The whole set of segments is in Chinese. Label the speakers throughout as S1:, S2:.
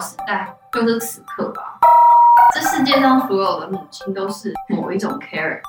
S1: 时代就是此刻吧。这世界上所有的母亲都是某一种 care。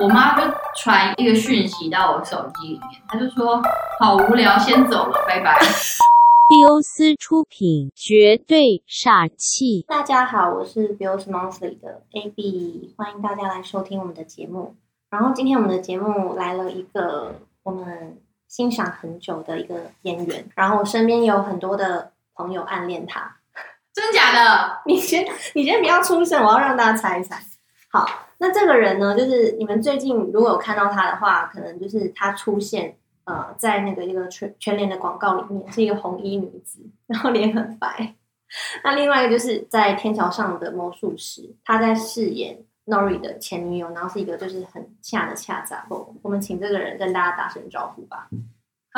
S1: 我妈就传一个讯息到我手机里面，她就说好无聊，先走了，拜拜。
S2: 迪欧斯出品，绝对煞气。
S3: 大家好，我是 Bills Monthly 的 AB，欢迎大家来收听我们的节目。然后今天我们的节目来了一个我们欣赏很久的一个演员，然后我身边有很多的朋友暗恋他。
S1: 真假的？
S3: 你先，你先不要出声，我要让大家猜一猜。好，那这个人呢，就是你们最近如果有看到他的话，可能就是他出现呃在那个一个全全联的广告里面，是一个红衣女子，然后脸很白。那另外一个就是在天桥上的魔术师，他在饰演 Nori 的前女友，然后是一个就是很恰的恰杂后，我们请这个人跟大家打声招呼吧。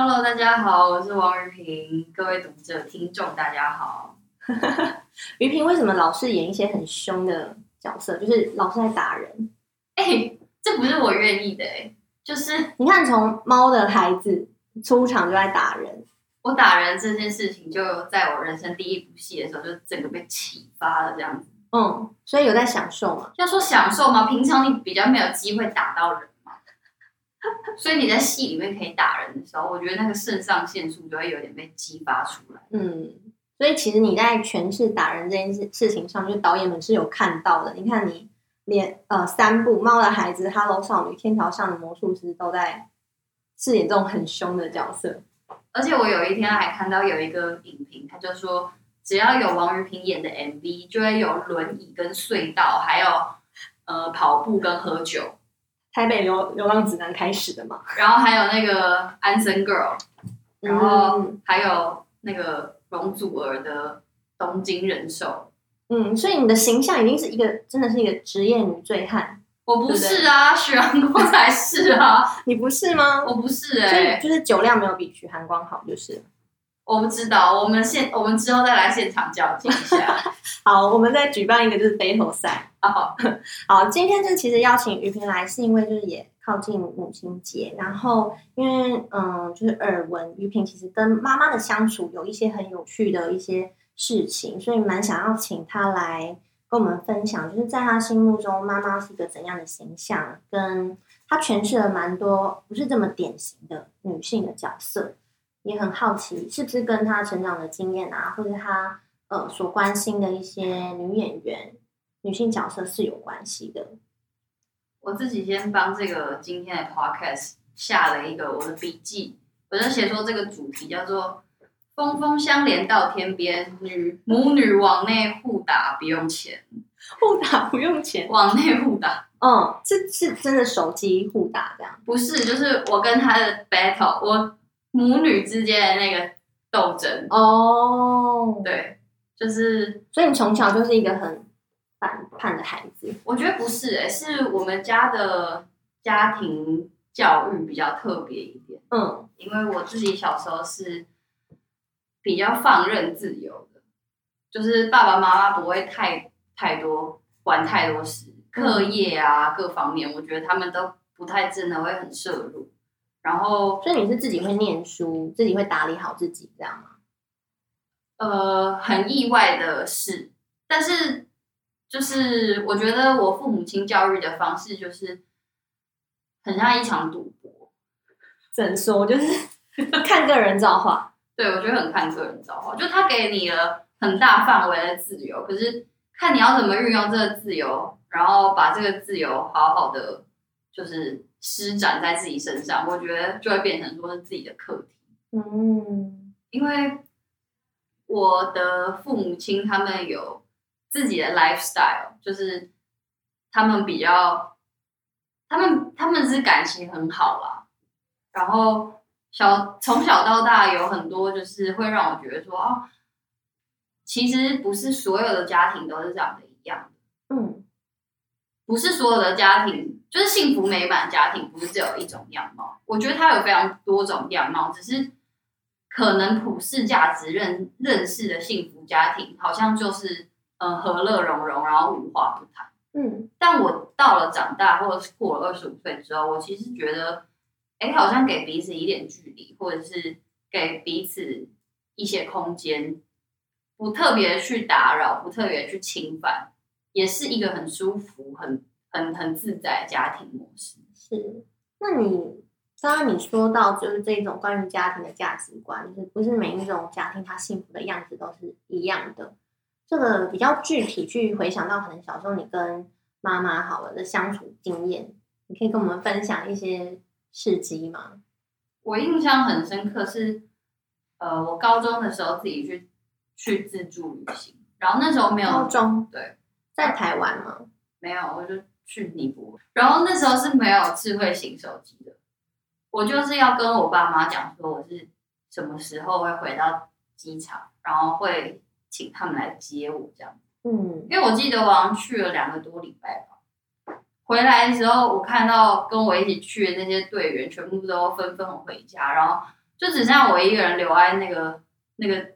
S1: Hello，大家好，我是王玉萍，各位读者、听众，大家好。
S3: 于平为什么老是演一些很凶的角色，就是老是在打人？
S1: 哎、这不是我愿意的哎、就是
S3: 你看，从猫的孩子出场就在打人，
S1: 我打人这件事情，就在我人生第一部戏的时候，就整个被启发了这样子。
S3: 嗯，所以有在享受嘛？
S1: 要说享受吗？平常你比较没有机会打到人嘛，所以你在戏里面可以打人的时候，我觉得那个肾上腺素就会有点被激发出来。
S3: 嗯，所以其实你在诠释打人这件事事情上，就导演们是有看到的。你看你连呃三部《猫的孩子》《Hello 少女》《天桥上的魔术师》都在饰演这种很凶的角色。
S1: 而且我有一天还看到有一个影评，他就说，只要有王玉萍演的 MV，就会有轮椅跟隧道，还有呃跑步跟喝酒，
S3: 台北流流浪指南开始的嘛，
S1: 然后还有那个安森 girl，然后
S3: 嗯
S1: 还有那个容祖儿的东京人寿。
S3: 嗯，所以你的形象已经是一个真的是一个职业女醉汉，
S1: 我不是啊，许阳光才是啊，
S3: 你不是吗？
S1: 我不是哎、
S3: 所以就是酒量没有比许寒光好，就是了。
S1: 我不知道，我们现我们之后再来现场较劲一下。
S3: 好，我们再举办一个就是 battle 赛。
S1: 哦，
S3: 好，今天就其实邀请于平来，是因为就是也靠近母亲节，然后因为嗯，就是耳闻于平其实跟妈妈的相处有一些很有趣的一些事情，所以蛮想要请她来跟我们分享，就是在她心目中妈妈是一个怎样的形象，跟她诠释了蛮多不是这么典型的女性的角色，也很好奇是不是跟他成长的经验啊，或者他呃所关心的一些女演员。女性角色是有关系的。
S1: 我自己先帮这个今天的 podcast 下了一个我的笔记，我就写说这个主题叫做“峰峰相连到天边，女母女往内互打不用钱，
S3: 互打不用钱，
S1: 往内互打
S3: 嗯，是是真的手机互打这样。
S1: 不是就是我跟他的 battle，我母女之间的那个斗争，
S3: 哦，
S1: 对，就是
S3: 所以你从小就是一个很反叛的孩子。
S1: 我觉得不是、欸，是我们家的家庭教育比较特别一点。
S3: 嗯
S1: 因为我自己小时候是比较放任自由的，就是爸爸妈妈不会太太多管太多事，课业啊各方面，我觉得他们都不太真的会很摄入。然后
S3: 所以你是自己会念书，自己会打理好自己这样吗？
S1: 呃，很意外的是，但是就是我觉得我父母亲教育的方式就是很像一场赌博，
S3: 怎说就是 看个人造化。
S1: 对，我觉得很看个人造化，就他给你了很大范围的自由，可是看你要怎么运用这个自由，然后把这个自由好好的就是施展在自己身上，我觉得就会变成说是自己的课题。
S3: 嗯。
S1: 因为我的父母亲他们有自己的 lifestyle，就是他们比较，他们他们是感情很好啦，然后小从小到大有很多就是会让我觉得说哦，其实不是所有的家庭都是长得一样的，
S3: 嗯。
S1: 不是所有的家庭就是幸福美满的家庭，不是只有一种样貌。我觉得它有非常多种样貌，只是可能普世价值认认识的幸福家庭，好像就是嗯、呃和乐融融，然后无话不谈。
S3: 嗯
S1: 但我到了长大，或者是过了二十五岁之后，我其实觉得，哎，好像给彼此一点距离，或者是给彼此一些空间，不特别去打扰，不特别去侵犯，也是一个很舒服、很很很自在的家庭模式。
S3: 是，那你刚刚你说到就是这种关于家庭的价值观，就是不是每一种家庭他幸福的样子都是一样的。这个比较具体去回想到可能小时候你跟妈妈好了的相处经验，你可以跟我们分享一些事迹吗？
S1: 我印象很深刻是，呃，我高中的时候自己去去自助旅行，然后那时候没有
S3: 高中
S1: 对，
S3: 在台湾吗？
S1: 没有，我就去尼泊尔。然后那时候是没有智慧型手机的，我就是要跟我爸妈讲说我是什么时候会回到机场，然后会请他们来接我这样。
S3: 嗯，
S1: 因为我记得我好像去了两个多礼拜吧，回来的时候我看到跟我一起去的那些队员全部都纷纷回家，然后就只剩下我一个人留在那个那个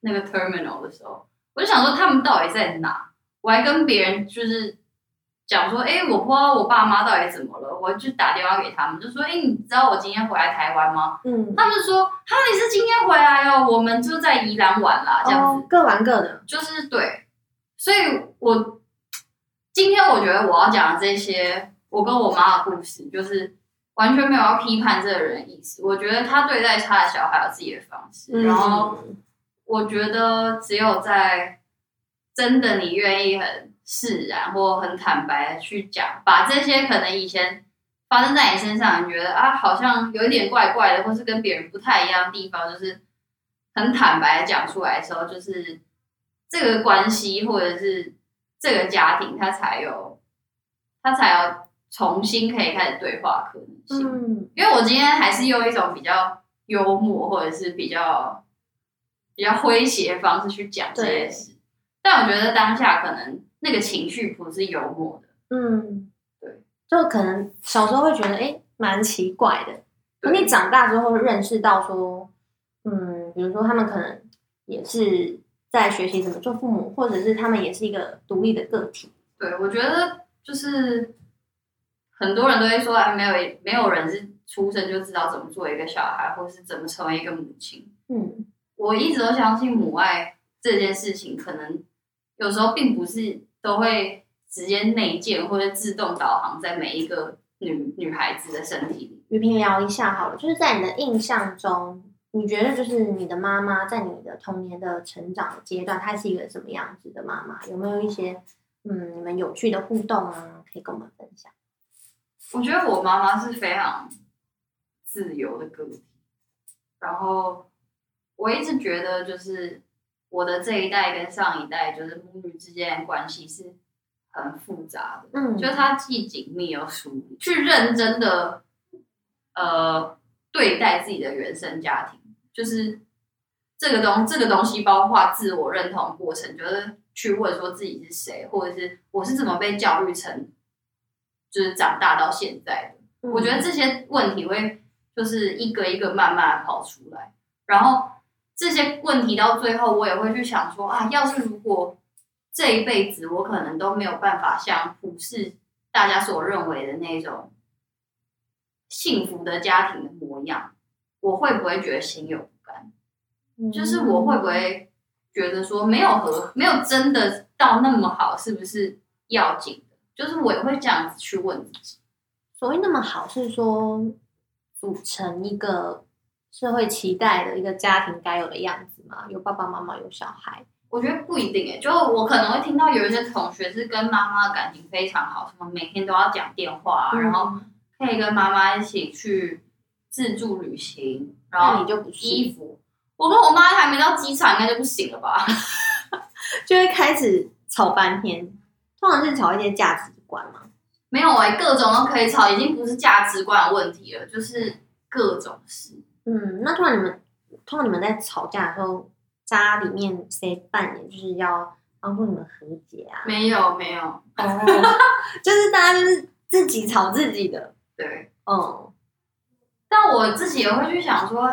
S1: 那个 terminal 的时候，我就想说他们到底在哪？我还跟别人就是讲说，哎、我不知道我爸妈到底怎么了，我就打电话给他们，就说，哎、你知道我今天回来台湾吗？
S3: 嗯，
S1: 他们就说，哈，你是今天回来哦，我们就在宜兰玩啦，这样子。
S3: 哦，各玩各的。
S1: 就是对，所以我今天我觉得我要讲的这些，我跟我妈的故事，就是完全没有要批判这个人的意思。我觉得他对待他的小孩有自己的方式，
S3: 嗯
S1: 然后我觉得只有在真的你愿意很释然或很坦白的去讲，把这些可能以前发生在你身上，你觉得啊好像有一点怪怪的，或是跟别人不太一样的地方，就是很坦白的讲出来的时候，就是这个关系或者是这个家庭，它才有它才有重新可以开始对话可能性。
S3: 嗯，
S1: 因为我今天还是用一种比较幽默或者是比较比较诙谐的方式去讲这件事，但我觉得当下可能那个情绪不是幽默的，
S3: 嗯，
S1: 对，
S3: 就可能小时候会觉得哎，蛮奇怪的。可
S1: 对
S3: 你长大之后会认识到说，嗯，比如说他们可能也是在学习怎么做父母，或者是他们也是一个独立的个体。
S1: 对我觉得就是很多人都会说，哎，没有没有人是出生就知道怎么做一个小孩，或是怎么成为一个母亲。
S3: 嗯
S1: 我一直都相信母爱这件事情，可能有时候并不是都会直接内建或者自动导航在每一个女女孩子的身体里。
S3: 雨萍聊一下好了，就是在你的印象中，你觉得就是你的妈妈在你的童年的成长阶段，她是一个什么样子的妈妈？有没有一些嗯你们有趣的互动啊，可以跟我们分享？
S1: 我觉得我妈妈是非常自由的个体，然后我一直觉得就是我的这一代跟上一代，就是母女之间的关系是很复杂的。
S3: 嗯，
S1: 就它既紧密又疏离，去认真的呃对待自己的原生家庭，就是这个东这个东西包括自我认同过程，就是去问说自己是谁，或者是我是怎么被教育成，就是长大到现在的。
S3: 嗯
S1: 我觉得这些问题会就是一个一个慢慢的跑出来，然后这些问题到最后，我也会去想说啊，要是如果这一辈子我可能都没有办法像普世大家所认为的那种幸福的家庭的模样，我会不会觉得心有不甘？就是我会不会觉得说没有和没有真的到那么好，是不是要紧的？就是我也会这样子去问自己。
S3: 所谓那么好，是说组成一个社会期待的一个家庭该有的样子吗？有爸爸妈妈，有小孩。
S1: 我觉得不一定诶，就我可能会听到有一些同学是跟妈妈的感情非常好，什么每天都要讲电话啊、然后
S3: 嗯
S1: 可以跟妈妈一起去自助旅行，然后
S3: 你就不是，
S1: 衣服。我跟我妈还没到机场，应该就不行了吧？
S3: 就会开始吵半天。通常是吵一些价值观嘛。
S1: 没有哎、各种都可以吵，已经不是价值观的问题了，就是各种事。
S3: 嗯，那通常你们通常你们在吵架的时候，家里面谁扮演就是要帮助你们和解啊？
S1: 没有没有，
S3: 哦，就是大家就是自己吵自己的。
S1: 对。
S3: 嗯
S1: 但我自己也会去想说，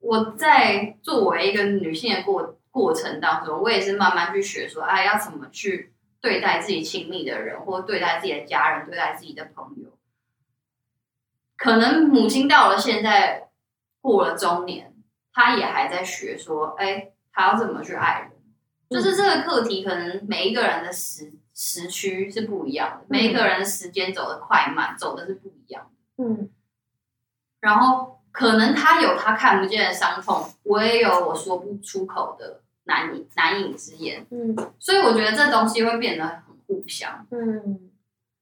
S1: 我在作为一个女性的过过程当中，我也是慢慢去学说，哎，要怎么去对待自己亲密的人，或对待自己的家人，对待自己的朋友。可能母亲到了现在过了中年，她也还在学说，哎，她要怎么去爱人？就是这个课题，可能每一个人的时时区是不一样的，每一个人的时间走的快慢，走的是不一样的。
S3: 嗯
S1: 然后可能他有他看不见的伤痛，我也有我说不出口的难以难以之言，
S3: 嗯
S1: 所以我觉得这东西会变得很互相。
S3: 嗯，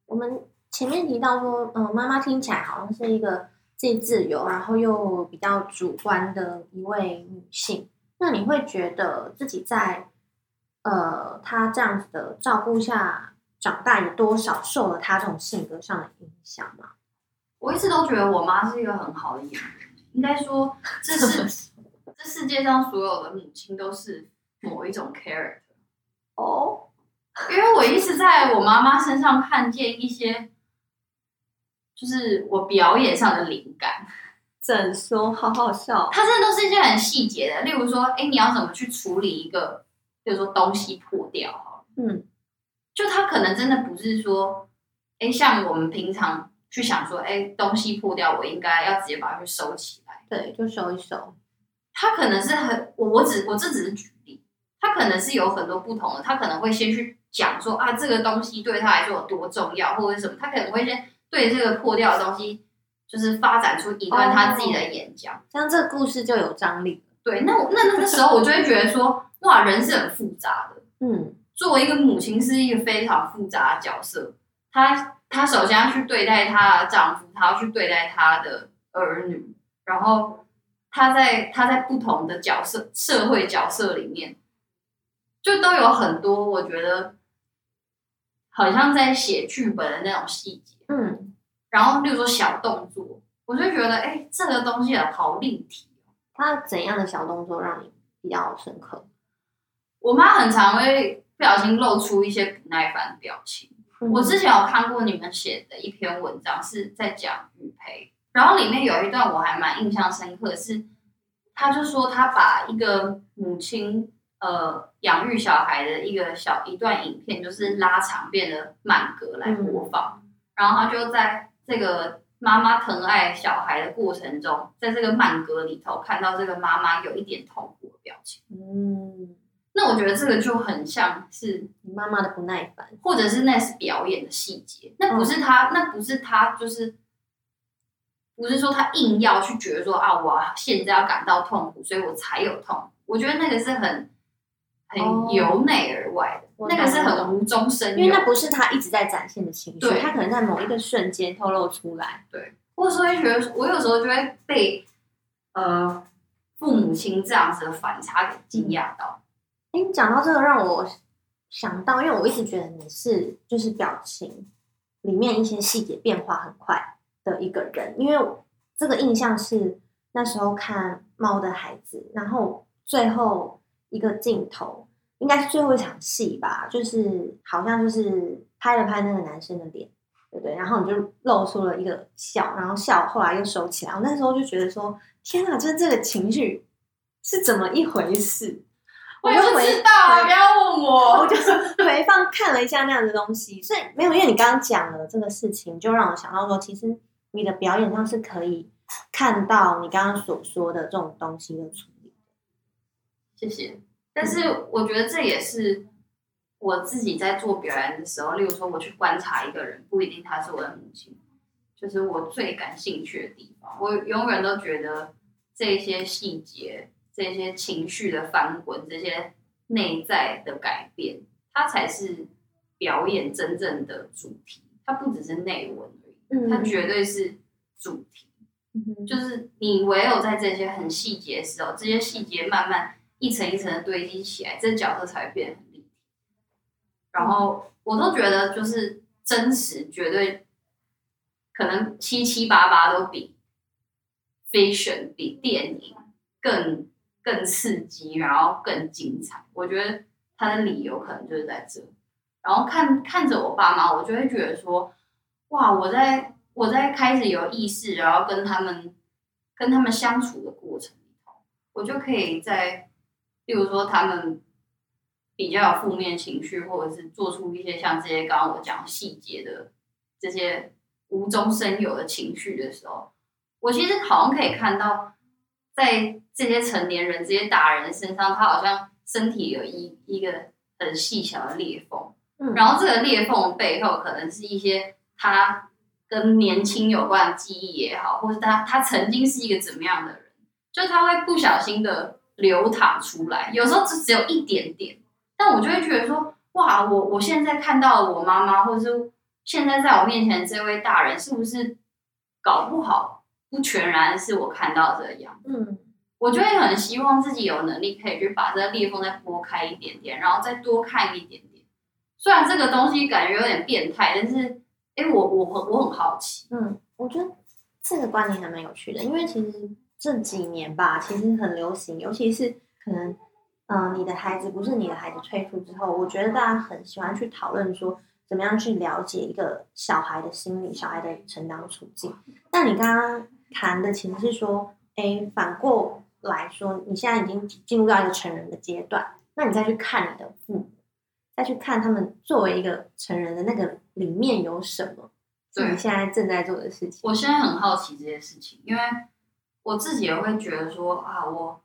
S3: 我们前面提到说，嗯、妈妈听起来好像是一个既自由，然后又比较主观的一位女性。那你会觉得自己在呃她这样子的照顾下长大，有多少受了她这种性格上的影响吗？
S1: 我一直都觉得我妈是一个很好的演员，应该说这是 这世界上所有的母亲都是某一种 character。
S3: 哦，
S1: 因为我一直在我妈妈身上看见一些，就是我表演上的灵感。
S3: 怎说？好好笑。
S1: 它真的都是一些很细节的，例如说，哎，你要怎么去处理一个，比如说东西破掉，好了
S3: 嗯
S1: 就它可能真的不是说，哎，像我们平常去想说，哎，东西破掉，我应该要直接把它去收起来。
S3: 对，就收一收。
S1: 它可能是很，我我只我这只是举例，它可能是有很多不同的，他可能会先去讲说啊，这个东西对他来说有多重要，或者是什么，他可能会先对这个破掉的东西，就是发展出一段他自己的演讲。
S3: 像这个故事就有张力。
S1: 对，那我那那个时候我就会觉得说，哇，人是很复杂的。
S3: 嗯
S1: 作为一个母亲，是一个非常复杂的角色。她她首先要去对待她的丈夫，她要去对待她的儿女，然后她在她在不同的角色社会角色里面，就都有很多我觉得好像在写剧本的那种细节。
S3: 嗯
S1: 然后，例如说小动作，我就觉得，哎，这个东西好立体。
S3: 他怎样的小动作让你比较深刻？
S1: 我妈很常会不小心露出一些不耐烦的表情。我之前有看过你们写的一篇文章，是在讲育培，然后里面有一段我还蛮印象深刻的是，他就说他把一个母亲呃养育小孩的一个小一段影片，就是拉长变得慢格来播放，然后他就在这个妈妈疼爱小孩的过程中，在这个慢歌里头看到这个妈妈有一点痛苦的表情。
S3: 嗯，
S1: 那我觉得这个就很像是
S3: 你妈妈的不耐烦。
S1: 或者是那是表演的细节，那不是他，那不是他，就是不是说他硬要去觉得说啊，我现在要感到痛苦，所以我才有痛。我觉得那个是很很
S3: 哦
S1: 由内而外那个是很无中生
S3: 因为那，不是他一直在展现的情绪，他可能在某一个瞬间透露出来。
S1: 对或者说会觉得，我有时候就会被呃父母亲这样子的反差给惊讶到。
S3: 哎，你讲到这个让我想到，因为我一直觉得你是就是表情里面一些细节变化很快的一个人，因为这个印象是那时候看《猫的孩子》，然后最后一个镜头应该是最后一场戏吧，就是好像就是拍了拍那个男生的脸。对不对？然后你就露出了一个笑，然后笑后来又收起来。我那时候就觉得说，天哪，就是这个情绪是怎么一回事？
S1: 我也不
S3: 就
S1: 知道啊，不要问我。
S3: 我就是回放看了一下那样的东西，所以没有，因为你刚刚讲了这个事情，就让我想到说，其实你的表演上是可以看到你刚刚所说的这种东西的处理。
S1: 谢谢。但是我觉得这也是我自己在做表演的时候，例如说我去观察一个人，不一定他是我的母亲，就是我最感兴趣的地方。我永远都觉得这些细节、这些情绪的翻滚、这些内在的改变，它才是表演真正的主题。它不只是内文而已，
S3: 嗯
S1: 它绝对是主题。
S3: 嗯
S1: 就是你唯有在这些很细节的时候，这些细节慢慢一层一层的堆积起来，这角色才会变得很立体。然后我都觉得，就是真实绝对可能七七八八都比 fiction 比电影更更刺激，然后更精彩。我觉得他的理由可能就是在这。然后看看着我爸妈，我就会觉得说，哇，我在我在开始有意识，然后跟他们跟他们相处的过程里头，我就可以在，例如说他们比较有负面情绪，或者是做出一些像这些刚刚我讲细节的这些无中生有的情绪的时候，我其实好像可以看到在这些成年人、这些大人身上，他好像身体有一一个很细小的裂缝，
S3: 嗯，
S1: 然后这个裂缝背后可能是一些他跟年轻有关的记忆也好，或是他他曾经是一个怎么样的人，就他会不小心的流淌出来，有时候只只有一点点，但我就会觉得说，哇，我我现在看到我妈妈，或者是现在在我面前这位大人，是不是搞不好不全然是我看到这样？
S3: 嗯
S1: 我就会很希望自己有能力可以去把这个裂缝再拨开一点点，然后再多看一点点。虽然这个东西感觉有点变态，但是，哎，我我很我很好奇。
S3: 嗯，我觉得这个观点还蛮有趣的，因为其实这几年吧，其实很流行，尤其是可能，嗯、你的孩子不是你的孩子退出之后，我觉得大家很喜欢去讨论说，怎么样去了解一个小孩的心理、小孩的成长处境。那你刚刚谈的其实是说，哎，反过来说，你现在已经进入到一个成人的阶段，那你再去看你的父母，再去看他们作为一个成人的那个里面有什么，你现在正在做的事情。
S1: 我现在很好奇这些事情，因为我自己也会觉得说啊，我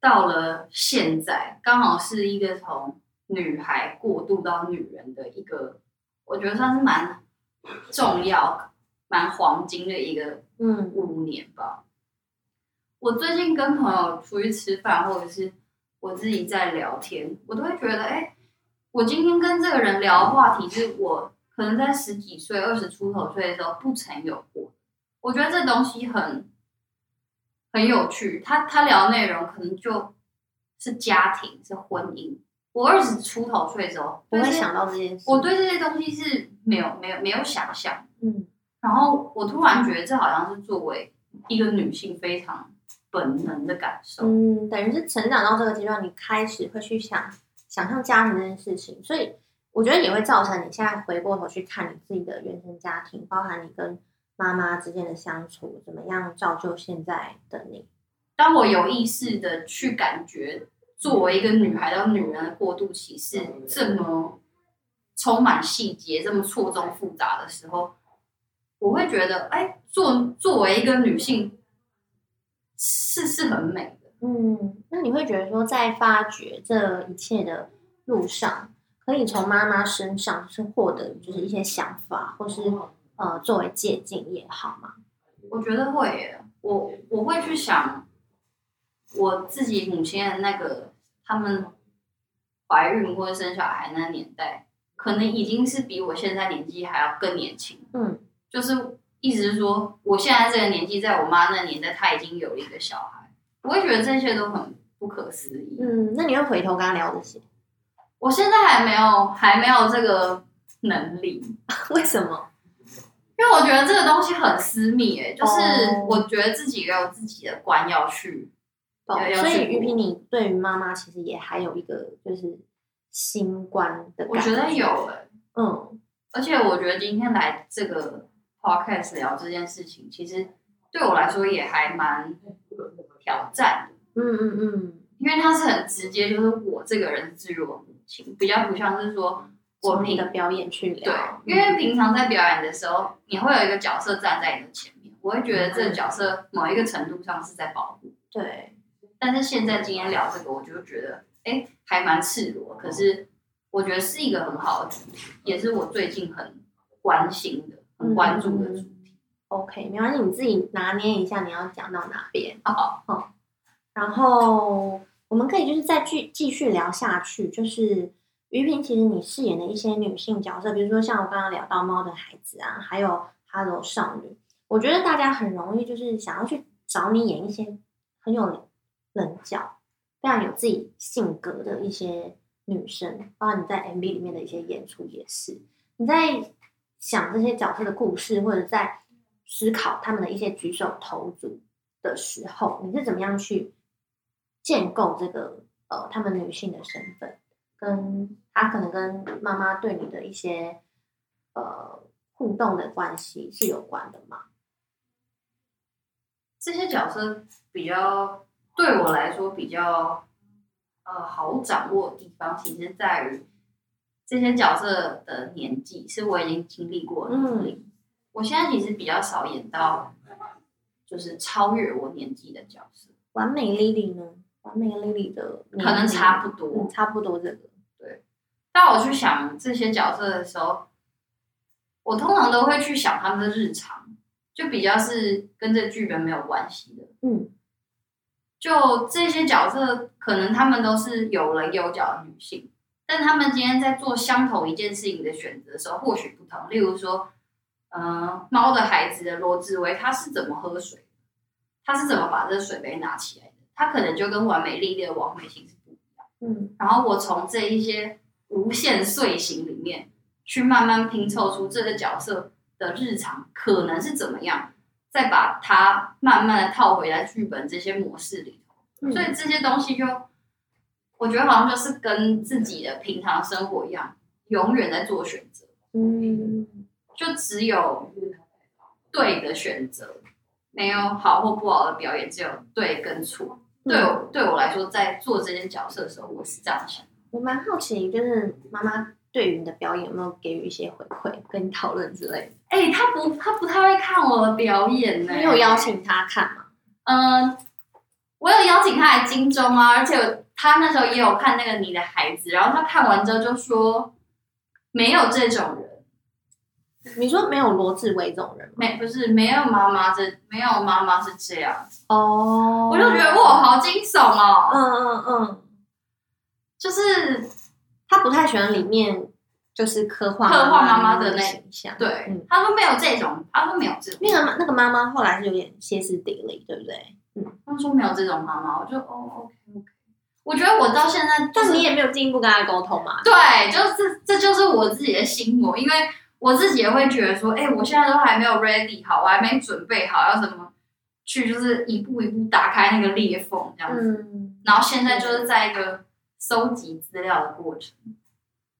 S1: 到了现在，刚好是一个从女孩过渡到女人的一个，我觉得算是蛮重要、蛮黄金的一个
S3: 嗯
S1: 五年吧。我最近跟朋友出去吃饭，或者是我自己在聊天，我都会觉得，哎、我今天跟这个人聊的话题是我可能在十几岁、二十出头岁的时候不曾有过。我觉得这东西很很有趣，他他聊的内容可能就是家庭、是婚姻。我二十出头岁的时候，对这些
S3: 不会想到这件事。
S1: 我对这些东西是没有没有没有想象。
S3: 嗯
S1: 然后我突然觉得这好像是作为一个女性非常本能的感受。
S3: 嗯，等于是成长到这个阶段，你开始会去想想象家庭这件事情，所以我觉得也会造成你现在回过头去看你自己的原生家庭，包含你跟妈妈之间的相处，怎么样造就现在的你。
S1: 当我有意识的去感觉，作为一个女孩到女人的过渡期是这么充满细节、这么错综复杂的时候，我会觉得，哎，作作为一个女性是是很美的。
S3: 嗯，那你会觉得说，在发掘这一切的路上，可以从妈妈身上是获得就是一些想法，或是呃作为借鉴也好吗？
S1: 我觉得会耶，我我会去想我自己母亲的那个他们怀孕或者生小孩那年代，可能已经是比我现在年纪还要更年轻。
S3: 嗯
S1: 就是意思是说，我现在这个年纪，在我妈那年代，她已经有了一个小孩，我会觉得这些都很不可思议。
S3: 嗯，那你会回头跟他聊这些？
S1: 我现在还没有还没有这个能力，
S3: 为什么？
S1: 因为我觉得这个东西很私密、欸，就是
S3: 哦
S1: 我觉得自己也有自己的关要去。
S3: 所以
S1: 去
S3: 于平，你对于妈妈其实也还有一个就是新观的感
S1: 我觉得有哎、
S3: 嗯
S1: 而且我觉得今天来这个 podcast 聊这件事情，其实对我来说也还蛮挑战的。
S3: 嗯嗯嗯，
S1: 因为它是很直接，就是我这个人是我母亲，比较不像是说我
S3: 从你的表演去
S1: 对
S3: 聊，，
S1: 因为平常在表演的时候，你会有一个角色站在你的前面，我会觉得这个角色某一个程度上是在保护。
S3: 对，
S1: 但是现在今天聊这个，我就觉得哎，还蛮赤裸，可是我觉得是一个很好的主题，也是我最近很关心的、很关注的主题。
S3: OK，没关系，你自己拿捏一下你要讲到哪边。
S1: 好，
S3: 然后我们可以就是再继继续聊下去，就是于平，其实你饰演的一些女性角色，比如说像我刚刚聊到猫的孩子啊，还有 Hello 少女，我觉得大家很容易就是想要去找你演一些很有棱角、非常有自己性格的一些女生，包括你在 MV 里面的一些演出也是。你在想这些角色的故事，或者在思考他们的一些举手投足的时候，你是怎么样去建构这个呃他们女性的身份，跟她可能跟妈妈对你的一些呃互动的关系是有关的吗？
S1: 这些角色比较对我来说比较呃好掌握的地方，其实在于这些角色的年纪是我已经经历过的年龄。我现在其实比较少演到就是超越我年纪的角色，
S3: 完美 Lily 呢？完美 Lily 的
S1: 可能差不多
S3: 嗯，差不多这个。
S1: 当我去想这些角色的时候，我通常都会去想他们的日常，就比较是跟这剧本没有关系的。
S3: 嗯
S1: 就这些角色，可能他们都是有棱有角的女性，但他们今天在做相同一件事情的选择的时候，或许不同。例如说，呃，猫的孩子的罗志威，他是怎么喝水的？他是怎么把这水杯拿起来的？他可能就跟完美丽丽的王美心是不一样。
S3: 嗯
S1: 然后我从这一些无限碎形里面，去慢慢拼凑出这个角色的日常可能是怎么样，再把它慢慢的套回来剧本这些模式里头。
S3: 嗯
S1: 所以这些东西就，我觉得好像就是跟自己的平常生活一样，永远在做选择，
S3: 嗯
S1: 就只有对的选择，没有好或不好的表演，只有对跟错。对我对我来说，在做这件角色的时候，我是这样想。
S3: 我蛮好奇，就是妈妈对于你的表演有没有给予一些回馈，跟你讨论之类的？
S1: 哎、他不，他不太会看我的表演呢。
S3: 你有邀？请他看吗？
S1: 嗯、我有邀请他来金钟啊，而且有他那时候也有看那个你的孩子，然后他看完之后就说，没有这种人，
S3: 你说没有罗志威这种人吗？
S1: 没不是没有妈妈这没有妈妈是这样，
S3: 哦
S1: 我就觉得哇，好惊悚哦，
S3: 嗯嗯嗯，
S1: 就是
S3: 他不太喜欢里面就是刻画
S1: 刻画妈妈的
S3: 的
S1: 那
S3: 形象。
S1: 对，
S3: 嗯，
S1: 他说没有这种，他说没有这种，
S3: 那个妈那个妈妈后来是有点歇斯底里，对不对？
S1: 他说没有这种妈妈，我就哦 OK OK，我觉得我到现在、就是，
S3: 但你也没有进一步跟他沟通嘛？
S1: 对，就是这就是我自己的心魔，因为我自己也会觉得说，哎、我现在都还没有 ready 好，我还没准备好要怎么去，就是一步一步打开那个裂缝这样子。
S3: 嗯，
S1: 然后现在就是在一个收集资料的过程。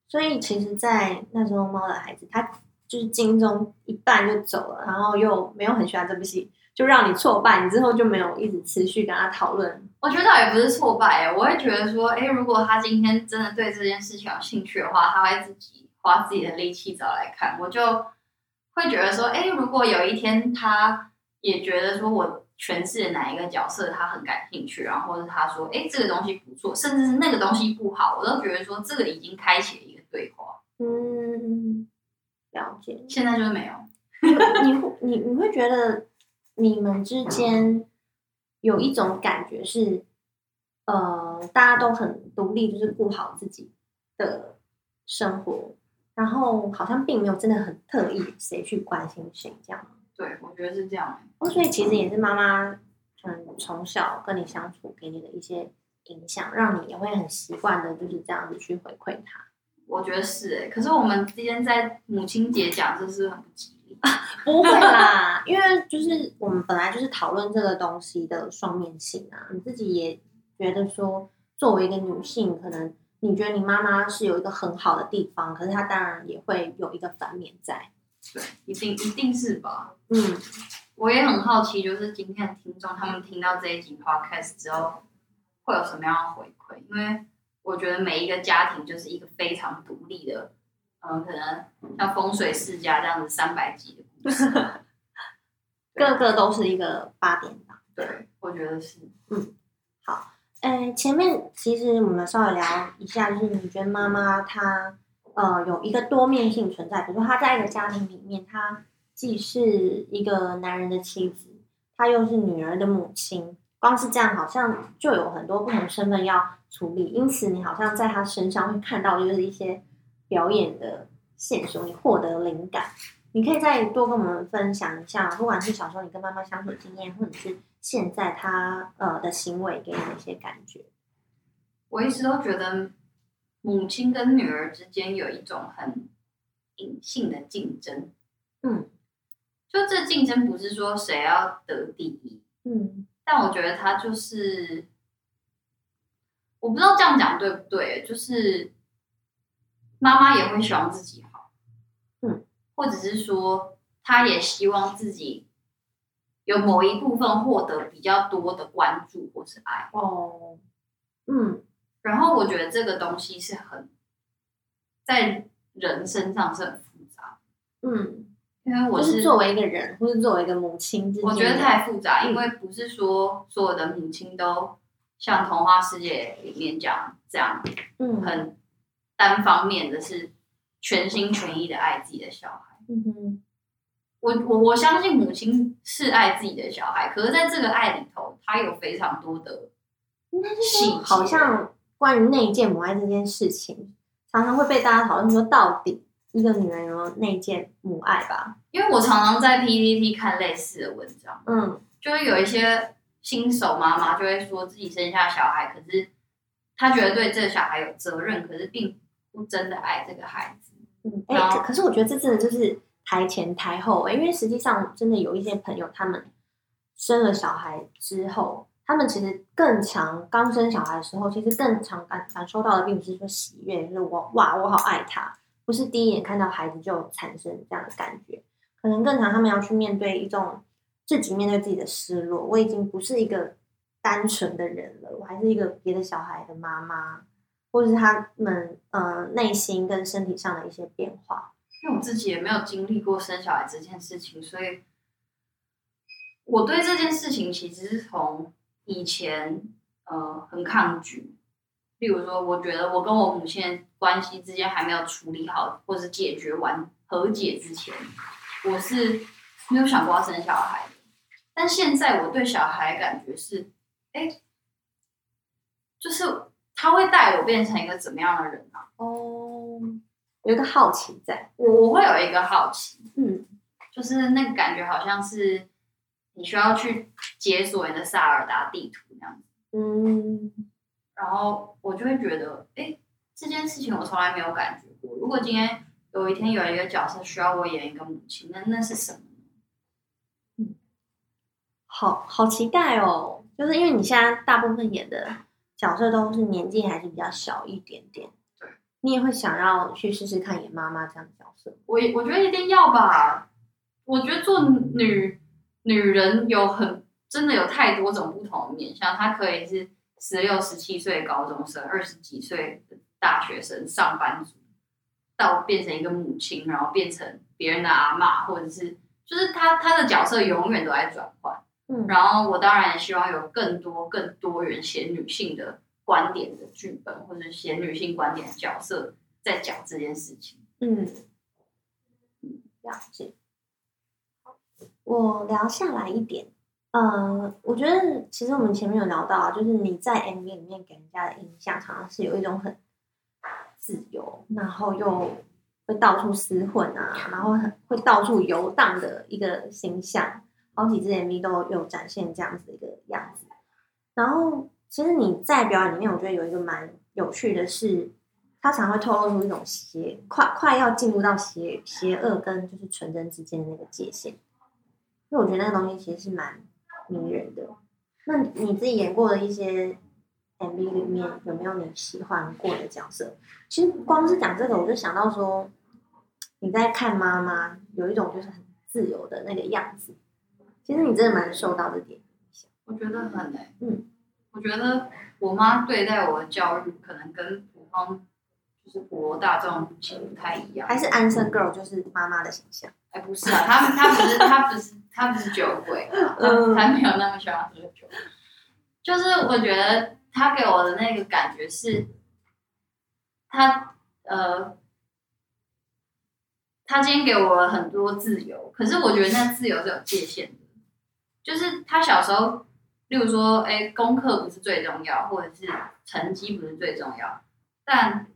S3: 所以其实，在那时候猫的孩子，他就是金钟一半就走了，然后又没有很喜欢这部戏，就让你挫败，你之后就没有一直持续跟他讨论。
S1: 我觉得倒也不是挫败、欸，我会觉得说，哎、如果他今天真的对这件事情有兴趣的话，他会自己花自己的力气找来看。我就会觉得说，哎、如果有一天他也觉得说我诠释的哪一个角色他很感兴趣，然后或者他说，哎、这个东西不错，甚至是那个东西不好，我都觉得说这个已经开启了一个对话。
S3: 嗯，了解。
S1: 现在就是没有，
S3: 你会你你会觉得你们之间有一种感觉是，呃，大家都很独立，就是顾好自己的生活，然后好像并没有真的很特意谁去关心谁这样。
S1: 对我觉得是这样、欸。
S3: 哦，所以其实也是妈妈，嗯，从小跟你相处给你的一些影响，让你也会很习惯的，就是这样子去回馈他。
S1: 我觉得是哎、可是我们之间在母亲节讲，这是很不吉利？
S3: 不会啦，因为就是我们本来就是讨论这个东西的双面性啊。你自己也觉得说，作为一个女性，可能你觉得你妈妈是有一个很好的地方，可是她当然也会有一个反面在。
S1: 对，一定一定是吧。
S3: 嗯，
S1: 我也很好奇，就是今天的听众他们听到这一集 podcast 之后，会有什么样的回馈？因为我觉得每一个家庭就是一个非常独立的，嗯、可能像风水世家这样子三百集的故事。
S3: 个个都是一个八点档。
S1: 对，我觉得是。
S3: 呃，前面其实我们稍微聊一下，就是你觉得妈妈她呃有一个多面性存在，比如说他在一个家庭里面，他既是一个男人的妻子，他又是女儿的母亲，光是这样好像就有很多不同身份要处理，因此你好像在他身上会看到就是一些表演的线索，你获得灵感。你可以再多跟我们分享一下，不管是小时候你跟妈妈相处经验，或者是现在他呃的行为给你的一些感觉。
S1: 我一直都觉得母亲跟女儿之间有一种很隐性的竞争。
S3: 嗯，
S1: 就这竞争不是说谁要得第一，
S3: 嗯
S1: 但我觉得他就是，我不知道这样讲对不对，就是妈妈也会希望自己好，
S3: 嗯，
S1: 或者是说，她也希望自己有某一部分获得比较多的关注或是爱。
S3: 哦，嗯
S1: 然后我觉得这个东西是很在人身上是很复杂，
S3: 嗯
S1: 因为我
S3: 就是是作为一个人，或是作为一个母亲
S1: 我觉得太复杂，
S3: 嗯
S1: 因为不是说所有的母亲都像童话世界里面讲这样
S3: 嗯
S1: 很单方面的是全心全意的爱自己的小孩。
S3: 嗯哼
S1: 我我我相信母亲是爱自己的小孩，可是在这个爱里头，他有非常多的
S3: 应该是
S1: 细节，
S3: 好像关于内建母爱这件事情，常常会被大家讨论说，到底一个女人有没有内建母爱吧？
S1: 因为我常常在 PPT 看类似的文章，
S3: 嗯
S1: 就会有一些新手妈妈就会说自己生下小孩，可是她觉得对这个小孩有责任，可是并不真的爱这个孩子。
S3: 嗯，哎、可可是我觉得这真的就是台前台后、欸，因为实际上真的有一些朋友，他们生了小孩之后，他们其实更常刚生小孩的时候，其实更常感感受到的，并不是说喜悦，就是我哇我好爱他，不是第一眼看到孩子就产生这样的感觉，可能更常他们要去面对一种自己面对自己的失落，我已经不是一个单纯的人了，我还是一个别的小孩的妈妈。或者是他们呃内心跟身体上的一些变化。
S1: 因为我自己也没有经历过生小孩这件事情，所以我对这件事情其实是从以前呃很抗拒。例如说，我觉得我跟我母亲关系之间还没有处理好，或是解决完和解之前，我是没有想过要生小孩的。但现在我对小孩感觉是，哎，就是他会带我变成一个怎么样的人啊？
S3: 哦，有一个好奇在，
S1: 我我会有一个好奇，
S3: 嗯
S1: 就是那个感觉好像是你需要去解锁你的萨尔达地图那样子，
S3: 嗯
S1: 然后我就会觉得，哎，这件事情我从来没有感觉过。如果今天有一天有一个角色需要我演一个母亲，那那是什么呢？
S3: 好好期待哦！就是因为你现在大部分演的角色都是年纪还是比较小一点点，
S1: 对，
S3: 你也会想要去试试看演妈妈这样的角色。
S1: 我我觉得一定要吧。我觉得做女女人有很真的有太多种不同的面向，她可以是十六、十七岁的高中生，二十几岁的大学生、上班族，到变成一个母亲，然后变成别人的阿妈，或者是就是她她的角色永远都在转换。
S3: 嗯
S1: 然后我当然也希望有更多更多元写女性的观点的剧本，或者写女性观点的角色在讲这件事情。
S3: 嗯，了解。我聊下来一点，呃，我觉得其实我们前面有聊到，就是你在 MV 里面给人家的印象，常常是有一种很自由，然后又会到处厮混啊，然后很会到处游荡的一个形象。好几支 MV 都有展现这样子的一个样子。然后，其实你在表演里面，我觉得有一个蛮有趣的是，它常会透露出一种邪快快要进入到邪邪恶跟就是纯真之间的那个界限。因为我觉得那个东西其实是蛮迷人的。那你自己演过的一些 MV 里面，有没有你喜欢过的角色？其实光是讲这个，我就想到说，你在看妈妈有一种就是很自由的那个样子。其实你真的蛮受到这点影响。
S1: 我觉得很哎、
S3: 嗯，
S1: 我觉得我妈对待我的教育可能跟普通就是普罗大众其实不太一样。
S3: 还是安生 girl 就是妈妈的形象。
S1: 哎，不是啊，他他不是他不是他不是酒鬼啊，她
S3: 嗯
S1: 她没有那么喜欢喝酒。就是我觉得他给我的那个感觉是，他呃，他今天给我了很多自由，可是我觉得那自由是有界限的。就是他小时候，例如说，哎，功课不是最重要，或者是成绩不是最重要，但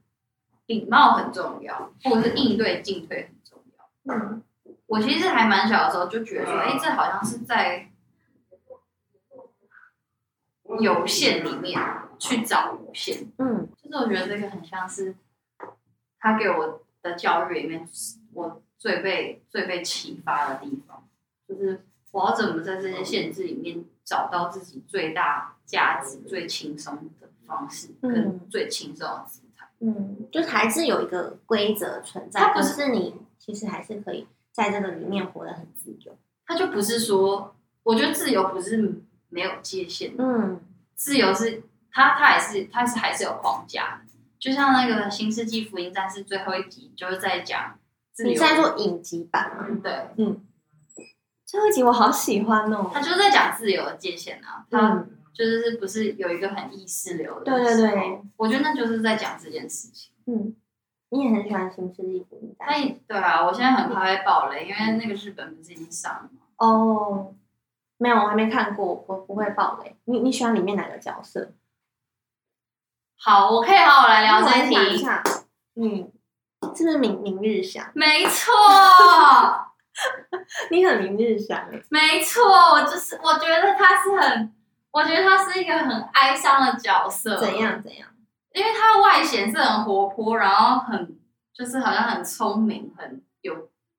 S1: 礼貌很重要，或者是应对进退很重要。
S3: 嗯
S1: 我其实还蛮小的时候就觉得说，哎、这好像是在有限里面去找无限。
S3: 嗯
S1: 就是我觉得这个很像是他给我的教育里面，我最被最被启发的地方，就是我要怎么在这些限制里面找到自己最大价值、最轻松的方式，跟
S3: 嗯
S1: 最轻松的姿态。
S3: 嗯，就是还是有一个规则存在，
S1: 它不是
S3: 是你其实还是可以在这个里面活得很自由。
S1: 他就不是说，我觉得自由不是没有界限的，
S3: 嗯
S1: 自由是他他还是他是还是有框架的。就像那个《新世纪福音战士》最后一集，就是在讲
S3: 你在做影集版吗？
S1: 对，
S3: 最后一集我好喜欢哦。
S1: 他就是在讲自由的界限啊，他
S3: 嗯，
S1: 就是不是有一个很意识流的，
S3: 对对对，
S1: 我觉得那就是在讲这件事情。
S3: 嗯，你也很喜欢《新世纪福音战士》
S1: 对啊，我现在很怕被爆雷，因为那个日本不是已经上了吗？
S3: 哦，没有，我还没看过，我不会爆雷。你你喜欢里面哪个角色？
S1: 好，我可以好好来聊这
S3: 一
S1: 一题。
S3: 下，嗯，是不是明明日香？
S1: 没错，
S3: 你很明日香哎。
S1: 没错，我就是我觉得他是很，我觉得他是一个很哀伤的角色。
S3: 怎？样怎样？
S1: 因为他外显是很活泼，然后很就是好像很聪明，很有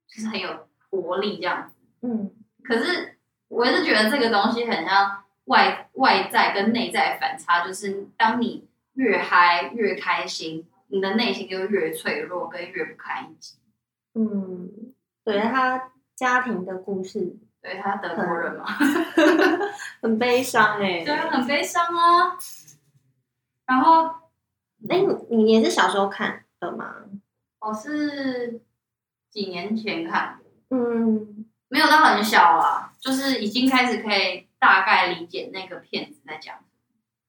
S1: 就是很有活力这样子。
S3: 嗯
S1: 可是我是觉得这个东西很像外外在跟内在反差，就是当你越嗨越开心，你的内心就越脆弱跟越不堪一击。
S3: 嗯，对他家庭的故事
S1: 对他德国人嘛，
S3: 很悲伤哎。
S1: 对啊，很悲伤啊。然后
S3: 哎，你你也是小时候看的吗？
S1: 我是几年前看的，
S3: 嗯
S1: 没有到很小啊，就是已经开始可以大概理解那个片子在讲什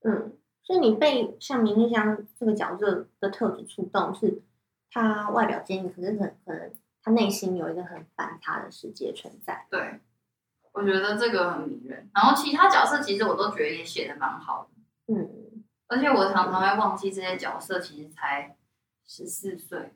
S1: 么。
S3: 嗯，所以你被像明日香这个角色的特质触动，是他外表坚硬，可是很可能他内心有一个很反差的世界存在。
S1: 对，我觉得这个很迷人。然后其他角色其实我都觉得也写的蛮好的，
S3: 嗯，
S1: 而且我常常会忘记这些角色其实才十四岁。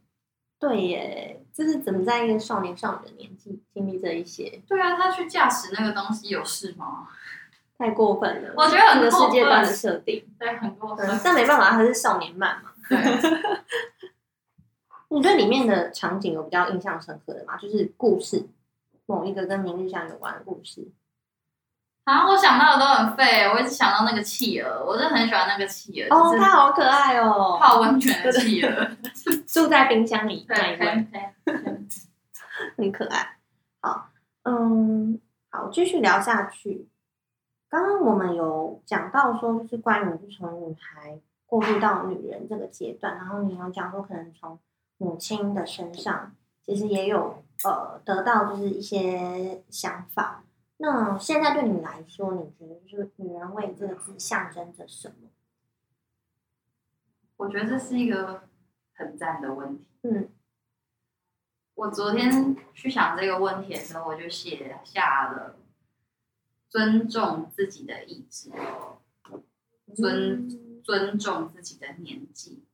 S3: 对耶，就是怎么在一个少年少女的年纪经历这一些，
S1: 对啊，他去驾驶那个东西有事吗？
S3: 太过分了。
S1: 我觉得很
S3: 这个
S1: 过
S3: 世界观的
S1: 分
S3: 设定，
S1: 对，很过分
S3: 嗯。但没办法，他是少年漫嘛。
S1: 对，
S3: 你对里面的场景有比较印象深刻的吗？就是故事，某一个跟明日香有关的故事。
S1: 啊，我想到的都很废，我一直想到那个企鹅，我真的很喜欢那个企鹅，
S3: 哦，它好可爱哦，
S1: 泡温泉的企鹅。
S3: 住在冰箱里对
S1: 对，
S3: 一位。
S1: 可以可以。
S3: 很可爱。好，嗯，好，继续聊下去。刚刚我们有讲到说，就是关于就从女孩过渡到女人这个阶段，然后你有讲说，可能从母亲的身上，其实也有呃得到就是一些想法。那现在对你来说，你觉得就是“女人味”这个字象征着什么？
S1: 我觉得这是一个很赞的问题。
S3: 嗯。
S1: 我昨天去想这个问题的时候，我就写下了尊重自己的意志，尊尊重自己的年纪、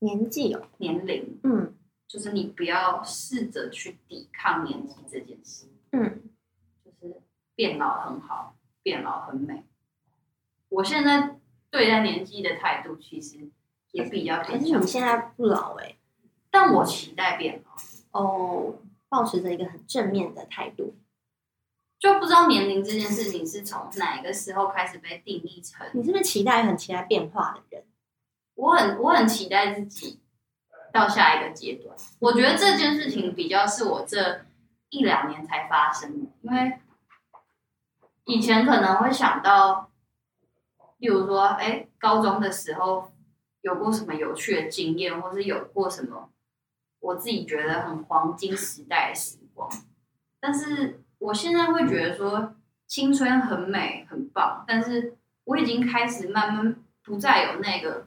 S3: 年纪哦，
S1: 年龄，
S3: 嗯。
S1: 就是你不要试着去抵抗年纪这件事，
S3: 嗯。
S1: 就是变老很好，变老很美。我现在对待年纪的态度其实也比较
S3: 可
S1: 偏向
S3: 是你，现在不老哎、
S1: 但我期待变老。
S3: 哦，保持着一个很正面的态度。
S1: 就不知道年龄这件事情是从哪一个时候开始被定义成
S3: 你是不是期待很期待变化的人？
S1: 我很我很期待自己到下一个阶段。我觉得这件事情比较是我这一两年才发生的，因为以前可能会想到，例如说，哎，高中的时候有过什么有趣的经验，或是有过什么我自己觉得很黄金时代的时光。但是我现在会觉得说，青春很美很棒，但是我已经开始慢慢不再有那个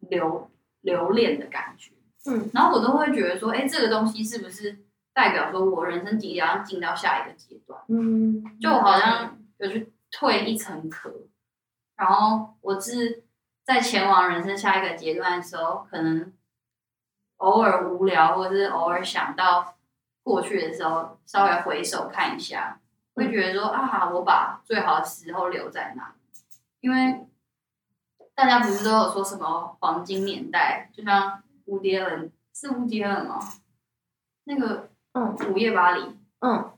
S1: 留留恋的感觉。
S3: 嗯，
S1: 然后我都会觉得说，哎，这个东西是不是代表说我人生即将进到下一个阶段？
S3: 嗯，
S1: 就我好像有去退一层壳，然后我是在前往人生下一个阶段的时候，可能偶尔无聊，或者是偶尔想到过去的时候，稍微回首看一下，会觉得说啊，我把最好的时候留在那里，因为大家不是都有说什么黄金年代，就像蝴蝶人是蝴蝶人吗？那个
S3: 嗯。
S1: 午夜巴黎。
S3: 嗯。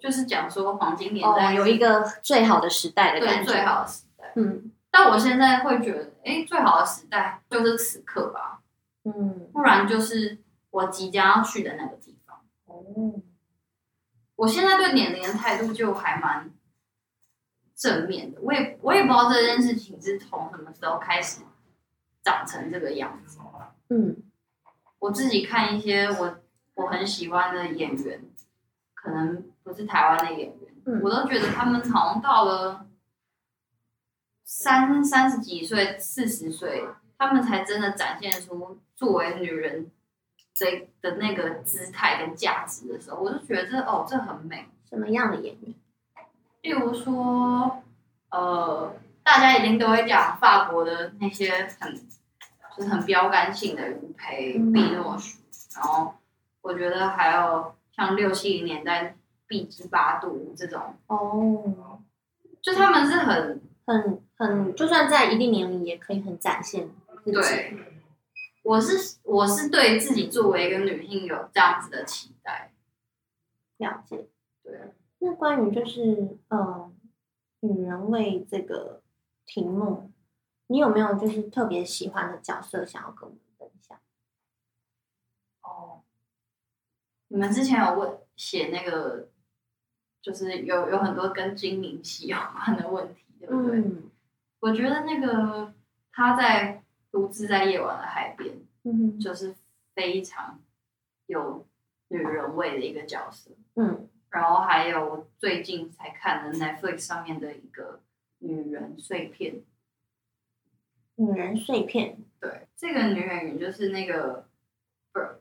S1: 就是讲说黄金年
S3: 哦，
S1: 代
S3: 有一个最好的时代的感觉，
S1: 最好的时代。
S3: 嗯。
S1: 但我现在会觉得，哎，最好的时代就是此刻吧，
S3: 嗯。
S1: 不然就是我即将要去的那个地方。
S3: 哦，
S1: 我现在对年龄的态度就还蛮正面的，我也我也不知道这件事情是从什么时候开始长成这个样子。
S3: 嗯。
S1: 我自己看一些我我很喜欢的演员，可能不是台湾的演员，
S3: 嗯
S1: 我都觉得他们好像到了三三十几岁、四十岁，他们才真的展现出作为女人这的那个姿态跟价值的时候，我就觉得这哦，这很美。
S3: 什么样的演员？
S1: 例如说，呃，大家一定都会讲法国的那些很就是很标杆性的余培、碧诺许，然后我觉得还有像六七零年代毕基八度这种，
S3: 哦，
S1: 就他们是很
S3: 很很，就算在一定年龄也可以很展现自己。
S1: 对，我是我是对自己作为一个女性有这样子的期待，
S3: 了解。
S1: 对，
S3: 那关于就是呃，女人味这个题目，你有没有就是特别喜欢的角色想要跟我们分享？
S1: 哦，你们之前有问写那个，就是有有很多跟精灵系有关的问题，对不对？
S3: 嗯
S1: 我觉得那个他在独自在夜晚的海边，
S3: 嗯
S1: 就是非常有女人味的一个角色。
S3: 嗯
S1: 然后还有最近才看的 Netflix 上面的一个女人碎片，
S3: 女人碎片，
S1: 对，这个女演员就是那个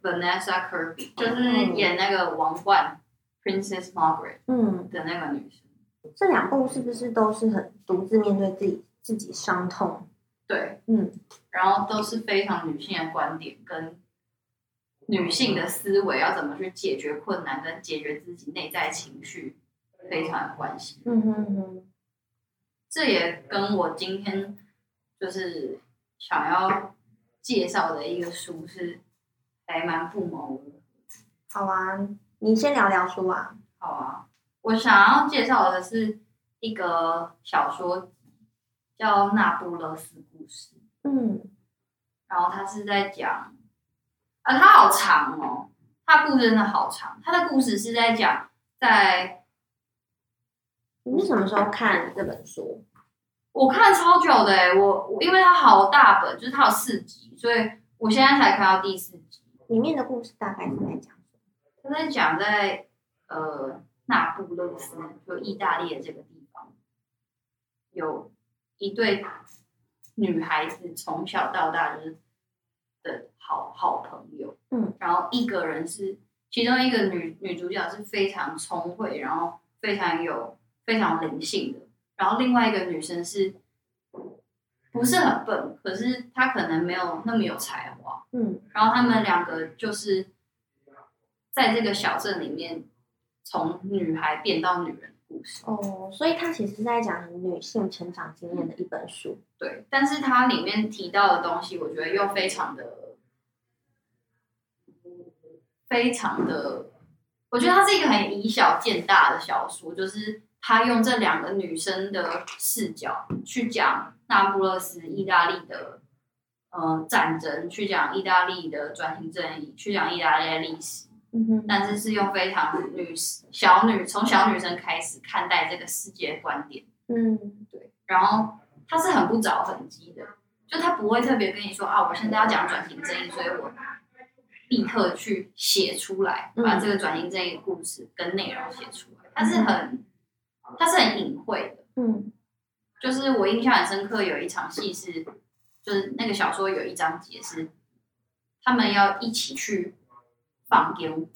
S1: Vanessa Kirby，就是演那个王冠 Princess Margaret
S3: 嗯，
S1: 的那个女生。
S3: 这两部是不是都是很独自面对自己自己伤痛？
S1: 对，
S3: 嗯
S1: 然后都是非常女性的观点跟女性的思维要怎么去解决困难跟解决自己内在情绪非常有关系。
S3: 嗯哼哼，
S1: 这也跟我今天就是想要介绍的一个书是还蛮不谋而合。
S3: 好啊，你先聊聊书啊。
S1: 好啊，我想要介绍的是一个小说集，叫《那不勒斯故事》，
S3: 嗯
S1: 然后他是在讲，啊，他好长哦，他故事真的好长。他的故事是在讲在
S3: 你是什么时候看这本书？
S1: 我看超久的哎，我我因为它好大本，就是它有四集，所以我现在才看到第四集。
S3: 里面的故事大概是在讲什么？
S1: 他在讲在呃那不勒斯，就意大利的这个地方，有一对女孩子从小到大就是的好好朋友，
S3: 嗯，
S1: 然后一个人是其中一个女女主角是非常聪慧，然后非常有非常灵性的，然后另外一个女生是不是很笨，可是她可能没有那么有才华，
S3: 嗯
S1: 然后他们两个就是在这个小镇里面，从女孩变到女人的故事。
S3: 哦，所以他其实是在讲女性成长经验的一本书。
S1: 对，但是它里面提到的东西，我觉得又非常的，非常的，我觉得它是一个很以小见大的小说，就是他用这两个女生的视角去讲那不勒斯意大利的呃战争，去讲意大利的转型正义，去讲意大利的历史。
S3: 嗯哼，
S1: 但是是用非常女小女从小女生开始看待这个世界的观点，
S3: 嗯
S1: 对，然后他是很不着痕迹的，就他不会特别跟你说啊，我现在要讲转型正义，所以我立刻去写出来，
S3: 嗯
S1: 把这个转型正义的故事跟内容写出来，他是很他是很隐晦的，
S3: 嗯。
S1: 就是我印象很深刻，有一场戏是，就是那个小说有一章节是，他们要一起去放烟火，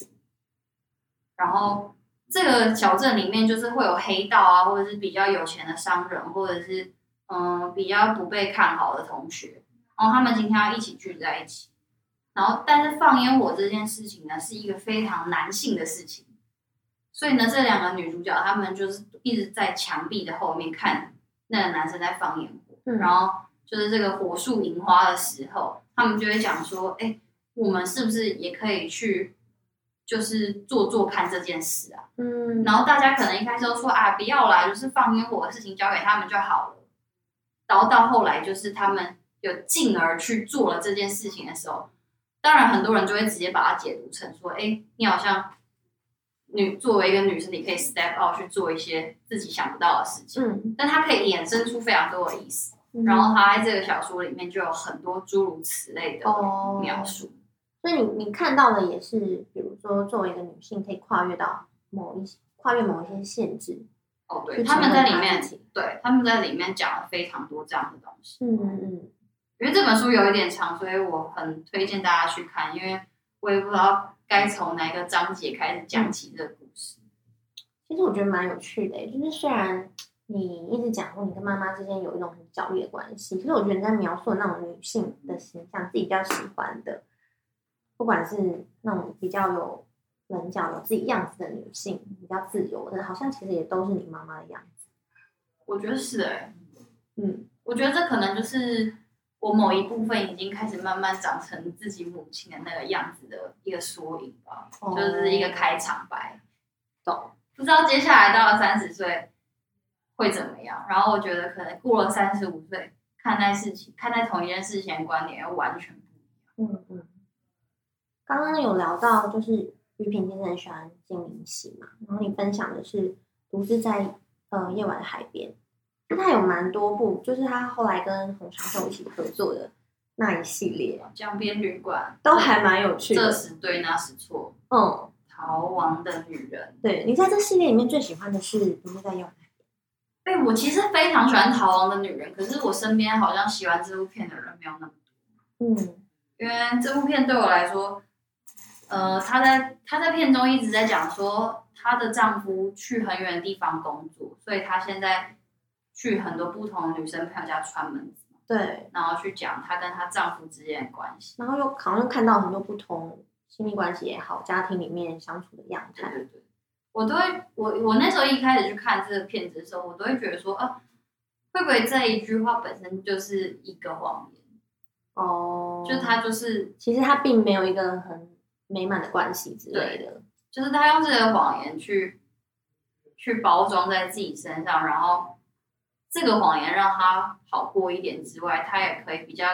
S1: 然后这个小镇里面就是会有黑道啊，或者是比较有钱的商人，或者是嗯比较不被看好的同学，然后他们今天要一起聚在一起，然后但是放烟火这件事情呢，是一个非常男性的事情，所以呢，这两个女主角她们就是一直在墙壁的后面看那个男生在放烟火，
S3: 嗯
S1: 然后就是这个火树银花的时候，他们就会讲说，哎，我们是不是也可以去，就是做做看这件事啊？
S3: 嗯，
S1: 然后大家可能一开始都说啊，不要啦，就是放烟火的事情交给他们就好了。然后到后来，就是他们有进而去做了这件事情的时候，当然很多人就会直接把它解读成说，哎，你好像女作为一个女生，你可以 step out 去做一些自己想不到的事情，
S3: 嗯，
S1: 但它可以衍生出非常多的意思。
S3: 嗯
S1: 然后他在这个小说里面就有很多诸如此类的
S3: 哦
S1: 描述，
S3: 所以你你看到的也是，比如说作为一个女性，可以跨越到某一些跨越某一些限制。
S1: 哦，对，他们在里面对，他们在里面讲了非常多这样的东西。
S3: 嗯嗯嗯，
S1: 因为这本书有一点长，所以我很推荐大家去看，因为我也不知道该从哪个章节开始讲起这个故事。
S3: 其实我觉得蛮有趣的，欸就是虽然你一直讲说你跟妈妈之间有一种很角力的关系，可是我觉得你在描述的那种女性的形象，自己比较喜欢的，不管是那种比较有棱角、有自己样子的女性，比较自由的，好像其实也都是你妈妈的样子。
S1: 我觉得是哎、
S3: 嗯，
S1: 我觉得这可能就是我某一部分已经开始慢慢长成自己母亲的那个样子的一个缩影吧，
S3: 哦
S1: 就是一个开场白。
S3: 懂。
S1: 不知道接下来到了三十岁会怎么样，然后我觉得可能过了三十五岁，看待事情、看待同一件事情的观点又完全不一样。
S3: 嗯嗯。刚刚有聊到，就是于平先生很喜欢金灵喜嘛，然后你分享的是独自在呃夜晚的海边，就他有蛮多部，就是他后来跟洪长秀一起合作的那一系列，
S1: 江边旅馆
S3: 都还蛮有趣
S1: 这
S3: 的。
S1: 时对那时错，
S3: 嗯，
S1: 逃亡的女人。
S3: 对你在这系列里面最喜欢的是独自在夜晚的海
S1: 哎、我其实非常喜欢《逃亡的女人》，可是我身边好像喜欢这部片的人没有那么多。
S3: 嗯
S1: 因为这部片对我来说，呃，她在她在片中一直在讲说，她的丈夫去很远的地方工作，所以她现在去很多不同的女生朋友家串门子，
S3: 对，
S1: 然后去讲她跟她丈夫之间的关系。
S3: 然后又好像又看到很多不同亲密关系也好，家庭里面相处的样态。
S1: 对对对，我都会，我我那时候一开始去看这个片子的时候，我都会觉得说，啊，会不会这一句话本身就是一个谎言？
S3: 哦，
S1: 就他就是
S3: 其实他并没有一个很美满的关系之类的。
S1: 就是他用这个谎言去去包装在自己身上，然后这个谎言让他好过一点之外，他也可以比较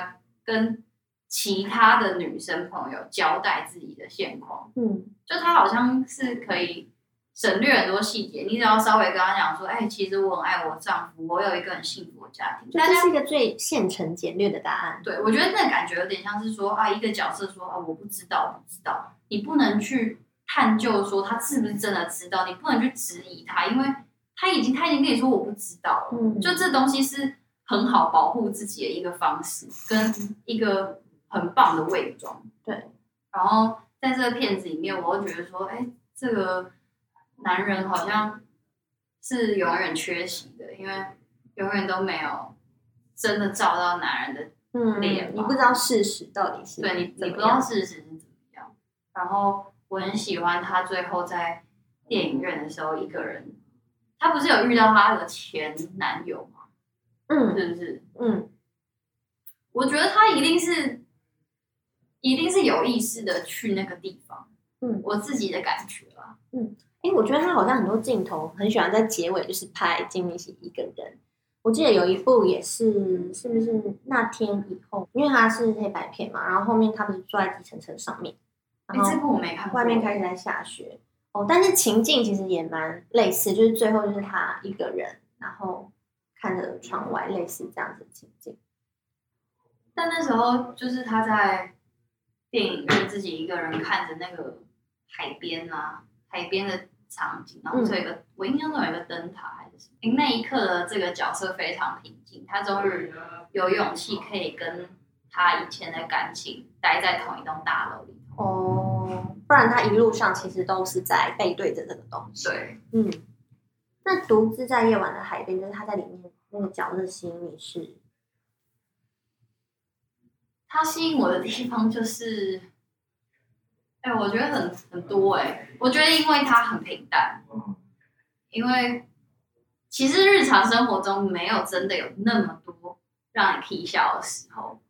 S1: 跟其他的女生朋友交代自己的现况。
S3: 嗯
S1: 就他好像是可以省略很多细节，你只要稍微跟他讲说，哎、其实我很爱我丈夫，我有一个很幸福的家庭。
S3: 这是一个最现成简略的答案。
S1: 对，我觉得那感觉有点像是说啊，一个角色说啊，我不知道，我不知道，你不能去探究说他是不是真的知道，你不能去质疑他，因为他已经他已经跟你说我不知道了，
S3: 嗯，
S1: 就这东西是很好保护自己的一个方式，跟一个很棒的伪装。
S3: 对，
S1: 然后在这个片子里面，我会觉得说，哎，这个男人好像是永远缺席的，因为永远都没有真的照到男人的
S3: 嗯，
S1: 脸嘛
S3: 你不知道事实到底是
S1: 对你，你不知道事实是怎么样。然后我很喜欢他最后在电影院的时候，一个人，他不是有遇到他的前男友吗？
S3: 嗯
S1: 是不是？
S3: 嗯
S1: 我觉得他一定是，一定是有意识的去那个地方。
S3: 嗯，
S1: 我自己的感觉啦。
S3: 哎，我觉得他好像很多镜头很喜欢在结尾就是拍金明喜一个人。我记得有一部也是，是不是那天以后？因为他是黑白片嘛，然后后面他不是坐在计程车上面，
S1: 哎、
S3: 然后
S1: 这部我没看过。
S3: 外面开始在下雪哦，但是情境其实也蛮类似，就是最后就是他一个人，然后看着窗外，类似这样子的情境。
S1: 但那时候就是他在电影院自己一个人看着那个海边啊，海边的场景，然后是有一个、我印象中有一个灯塔还是什么，那一刻的这个角色非常平静，他终于有勇气可以跟他以前的感情待在同一栋大楼里头。
S3: 哦，不然他一路上其实都是在背对着这个东西。，
S1: 对，
S3: 嗯。那独自在夜晚的海边，就是他在里面那个角色吸引你是，
S1: 他吸引我的地方就是，哎、我觉得很很多哎、我觉得因为他很平淡，因为其实日常生活中没有真的有那么多让你 k 笑的时候，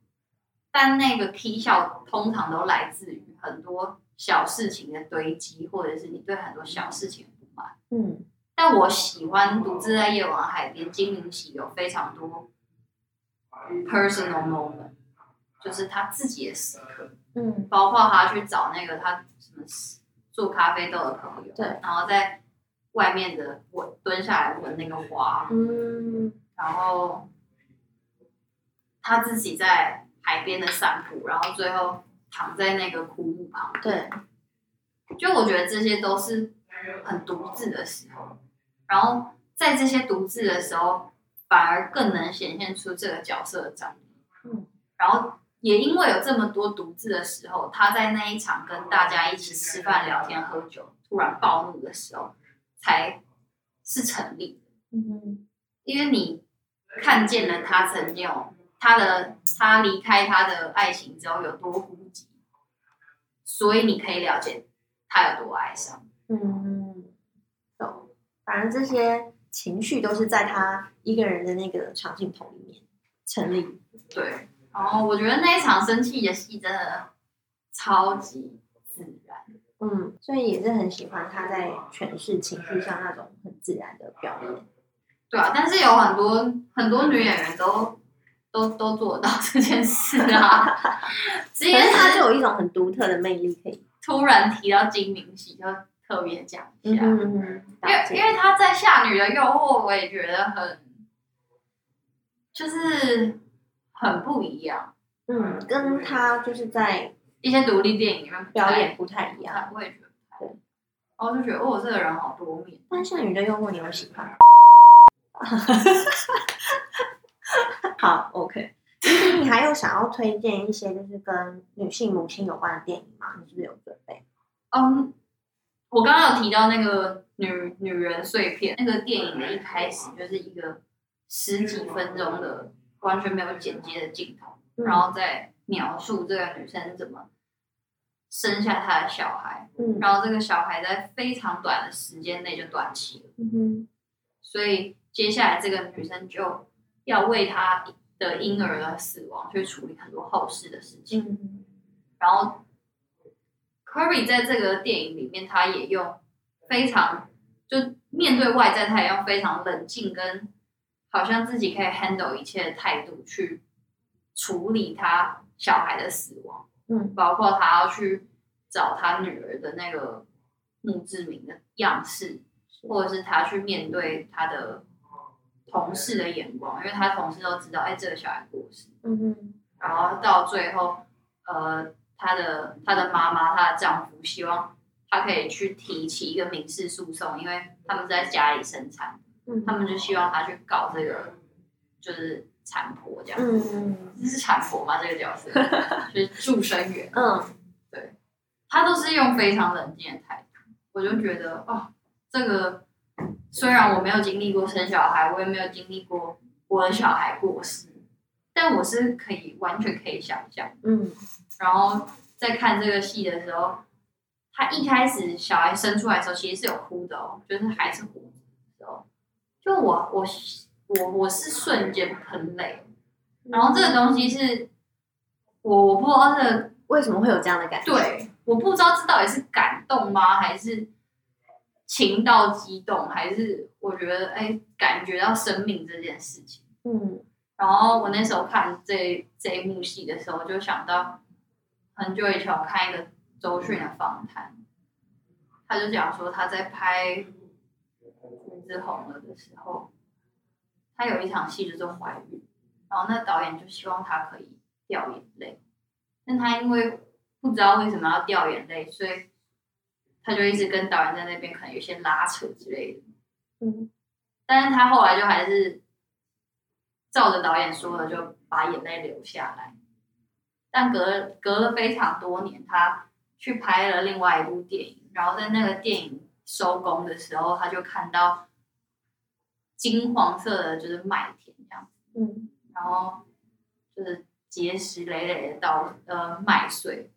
S1: 但那个 k 笑通常都来自于很多小事情的堆积，或者是你对很多小事情的不满。
S3: 嗯
S1: 但我喜欢独自在夜晚海边，金灵喜有非常多 personal moment，就是他自己的时刻，
S3: 嗯。
S1: 包括他去找那个他什么做咖啡豆的朋友，
S3: 对，
S1: 然后在外面的闻蹲下来闻那个花，
S3: 嗯。
S1: 然后他自己在海边的散步，然后最后躺在那个枯木旁边。
S3: 对，
S1: 就我觉得这些都是很独自的时候，然后在这些独自的时候，反而更能显现出这个角色的张力。
S3: 嗯，
S1: 然后也因为有这么多独自的时候，他在那一场跟大家一起吃饭、聊天、喝酒，突然暴怒的时候，才是成立的。
S3: 嗯
S1: 因为你看见了他曾经有他的他离开他的爱情之后有多孤寂，所以你可以了解他有多哀伤。
S3: 嗯，懂。反正这些情绪都是在他一个人的那个长镜头里面成立。
S1: 对，然后我觉得那一场生气的戏真的超级自然。
S3: 嗯，所以也是很喜欢他在诠释情绪上那种很自然的表演。
S1: 对啊，但是有很多很多女演员都都都做得到这件事啊。今天
S3: 可是他就有一种很独特的魅力，可以。
S1: 突然提到金明喜，就特别讲一下。
S3: 嗯嗯嗯，
S1: 因为因为他在《夏女的诱惑》，我也觉得很，就是很不一样。
S3: 嗯，跟他就是在
S1: 一些独立电影里面
S3: 表演不太一样。
S1: 我也觉得不太。然后就觉得哦，这个人好多面。
S3: 但是你的幽默你会喜欢？好，OK。其实你还有想要推荐一些就是跟女性母亲有关的电影吗？你是不是有准备？
S1: 嗯，我刚刚有提到那个女女人碎片，那个电影的一开始就是一个十几分钟的完全没有剪接的镜头，
S3: 嗯。
S1: 然后再描述这个女生怎么生下她的小孩，
S3: 嗯。
S1: 然后这个小孩在非常短的时间内就断气了，
S3: 嗯哼。
S1: 所以接下来这个女生就要为她的婴儿的死亡去处理很多后事的事情。
S3: 嗯
S1: 然后 Kirby 在这个电影里面，他也用非常就面对外在，他也用非常冷静跟好像自己可以 handle 一切的态度去处理他小孩的死亡，
S3: 嗯。
S1: 包括他要去找他女儿的那个墓志铭的样式，或者是他去面对他的同事的眼光，因为他同事都知道，哎，这个小孩过世，
S3: 嗯哼。
S1: 然后到最后，呃，他的他的妈妈，他的丈夫希望他可以去提起一个民事诉讼，因为他们在家里生产，
S3: 嗯
S1: 他们就希望他去搞这个就是产婆这样。
S3: 嗯
S1: 这是产婆吗？这个角色 就是助生员，
S3: 嗯
S1: 对，他都是用非常冷静的态度，我就觉得哦，这个虽然我没有经历过生小孩，我也没有经历过我的小孩过世，但我是可以完全可以想象。
S3: 嗯
S1: 然后在看这个戏的时候，他一开始小孩生出来的时候，其实是有哭的哦，就是还是活着的时候，就我我我我是瞬间喷泪，然后这个东西是我我不知道这个
S3: 为什么会有这样的感觉？，
S1: 对，我不知道这到底是感动吗，还是情到激动，还是我觉得哎感觉到生命这件事情。
S3: 嗯。
S1: 然后我那时候看这这一幕戏的时候，就想到很久以前我看一个周迅的访谈，他就讲说他在拍《胡子红了》的时候，他有一场戏就是怀孕，然后那导演就希望他可以掉眼泪，但他因为不知道为什么要掉眼泪，所以他就一直跟导演在那边可能有些拉扯之类的。
S3: 嗯
S1: 但是他后来就还是照着导演说的，就把眼泪流下来。但隔了隔了非常多年，他去拍了另外一部电影，然后在那个电影收工的时候，他就看到金黄色的，就是麦田这样子，
S3: 嗯。
S1: 然后就是结石累累的稻呃麦穗，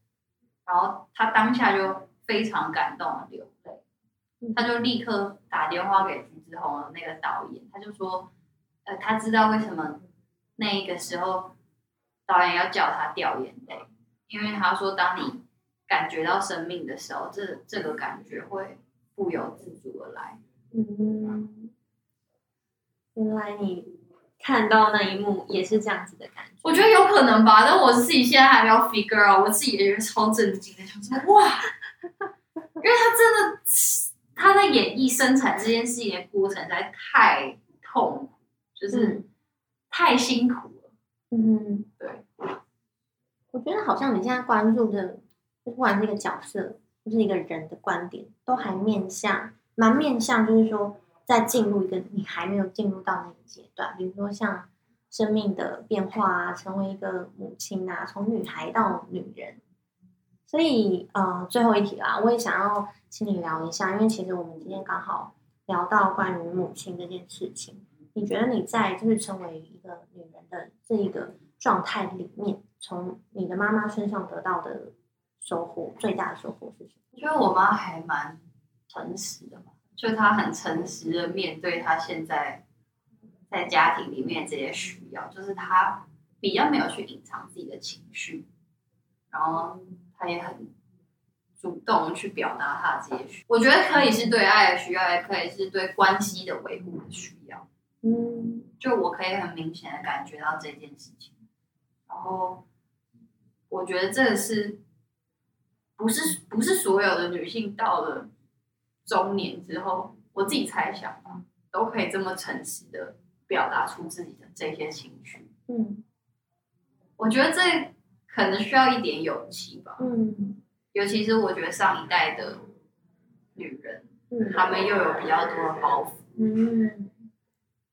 S1: 然后他当下就非常感动的流泪。他就立刻打电话给橘子红的那个导演，他就说，呃，他知道为什么那一个时候导演要叫他掉眼泪，因为他说，当你感觉到生命的时候，这这个感觉会不由自主的来。
S3: 嗯，原来你看到那一幕也是这样子的感觉。
S1: 我觉得有可能吧，但我自己现在还没有 figure out，我自己也是超震惊的，想说哇，因为他真的他在演绎生产这件事情的过程实在太痛苦，就是
S3: 嗯
S1: 太辛苦了。
S3: 嗯，
S1: 对，
S3: 我觉得好像你现在关注的，就不管是一个角色或是一个人的观点，都还面向蛮面向，就是说在进入一个你还没有进入到那个阶段，比如说像生命的变化啊，成为一个母亲啊，从女孩到女人。所以呃，最后一题啦，我也想要请你聊一下，因为其实我们今天刚好聊到关于母亲这件事情。你觉得你在就是成为一个女人的这一个状态里面，从你的妈妈身上得到的收获，最大的收获是什么？
S1: 我觉得我妈还蛮诚实的嘛，就他很诚实的面对他现在在家庭里面这些需要，就是他比较没有去隐藏自己的情绪，然后他也很主动去表达他的这些需，我觉得可以是对爱的需要，也可以是对关系的维护的需要。
S3: 嗯
S1: 就我可以很明显的感觉到这件事情，然后我觉得这个是不是不是所有的女性到了中年之后，我自己猜想吧，都可以这么诚实的表达出自己的这些情绪。
S3: 嗯
S1: 我觉得这可能需要一点勇气吧，
S3: 嗯
S1: 尤其是我觉得上一代的女人，
S3: 嗯
S1: 她们又有比较多的包袱。
S3: 嗯，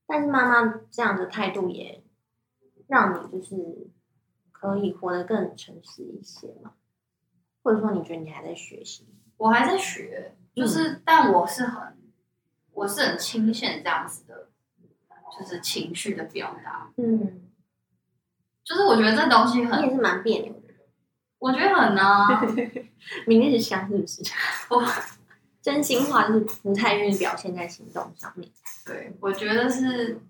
S3: 但是妈妈这样的态度也让你就是可以活得更诚实一些嘛，或者说你觉得你还在学习？
S1: 我还在学，就是，但我是很，我是很倾向这样子的，就是情绪的表达。
S3: 嗯，
S1: 就是我觉得这东西很
S3: 你也，是蛮别扭的。
S1: 我觉得很啊，
S3: 明日香是不是？
S1: 我
S3: 真心话就是不太愿意表现在行动上面。
S1: 对，我觉得是，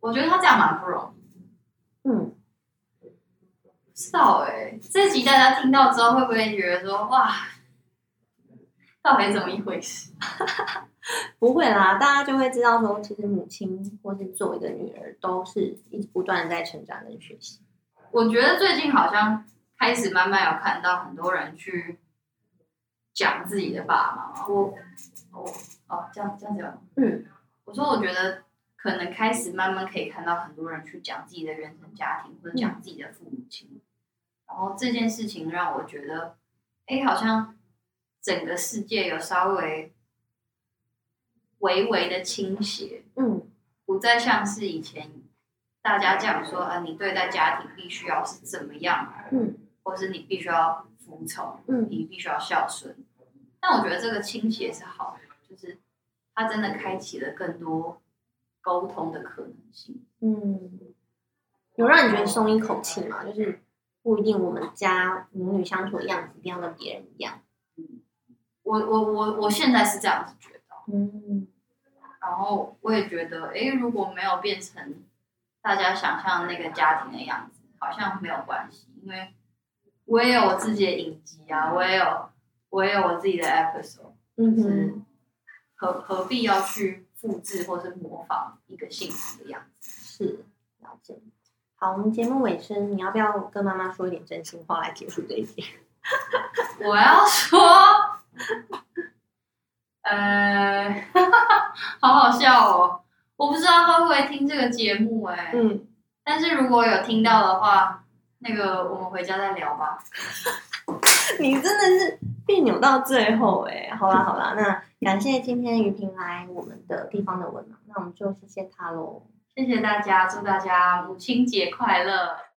S1: 我觉得他这样蛮不容易。
S3: 嗯，
S1: 不知道哎、这集大家听到之后会不会觉得说，哇，到底怎么一回事？
S3: 不会啦，大家就会知道说，其实母亲或是作为一个女儿，都是一直不断的在成长跟学习。
S1: 我觉得最近好像开始慢慢有看到很多人去讲自己的爸爸妈妈。我，哦哦，这样这样讲。
S3: 嗯
S1: 我说，我觉得可能开始慢慢可以看到很多人去讲自己的原生家庭，或者讲自己的父母亲。然后这件事情让我觉得，哎，好像整个世界有稍微微微的倾斜，
S3: 嗯
S1: 不再像是以前大家讲说，啊，你对待家庭必须要是怎么样，
S3: 嗯
S1: 或是你必须要服从，
S3: 嗯
S1: 你必须要孝顺。但我觉得这个倾斜是好的，就是它真的开启了更多沟通的可能性。
S3: 嗯，有让你觉得松一口气吗？就是不一定我们家母女相处的样子一定要跟别人一样。
S1: 我我我我现在是这样子觉得，
S3: 嗯
S1: 然后我也觉得，诶，如果没有变成大家想象的那个家庭的样子，好像没有关系，因为我也有我自己的影集啊，我也有我也有我自己的 episode，
S3: 嗯
S1: 是，何何必要去复制或是模仿一个幸福的样子？
S3: 是了解。好，我们节目尾声，你要不要跟妈妈说一点真心话来结束这一集？
S1: 我要说，呃，好好笑哦！我不知道他会不会听这个节目哎、
S3: 嗯，
S1: 但是如果有听到的话，那个我们回家再聊吧。
S3: 你真的是别扭到最后哎、好啦好啦，那感谢今天于平来我们的地方的文盲，那我们就谢谢他喽。
S1: 谢谢大家，祝大家母亲节快乐！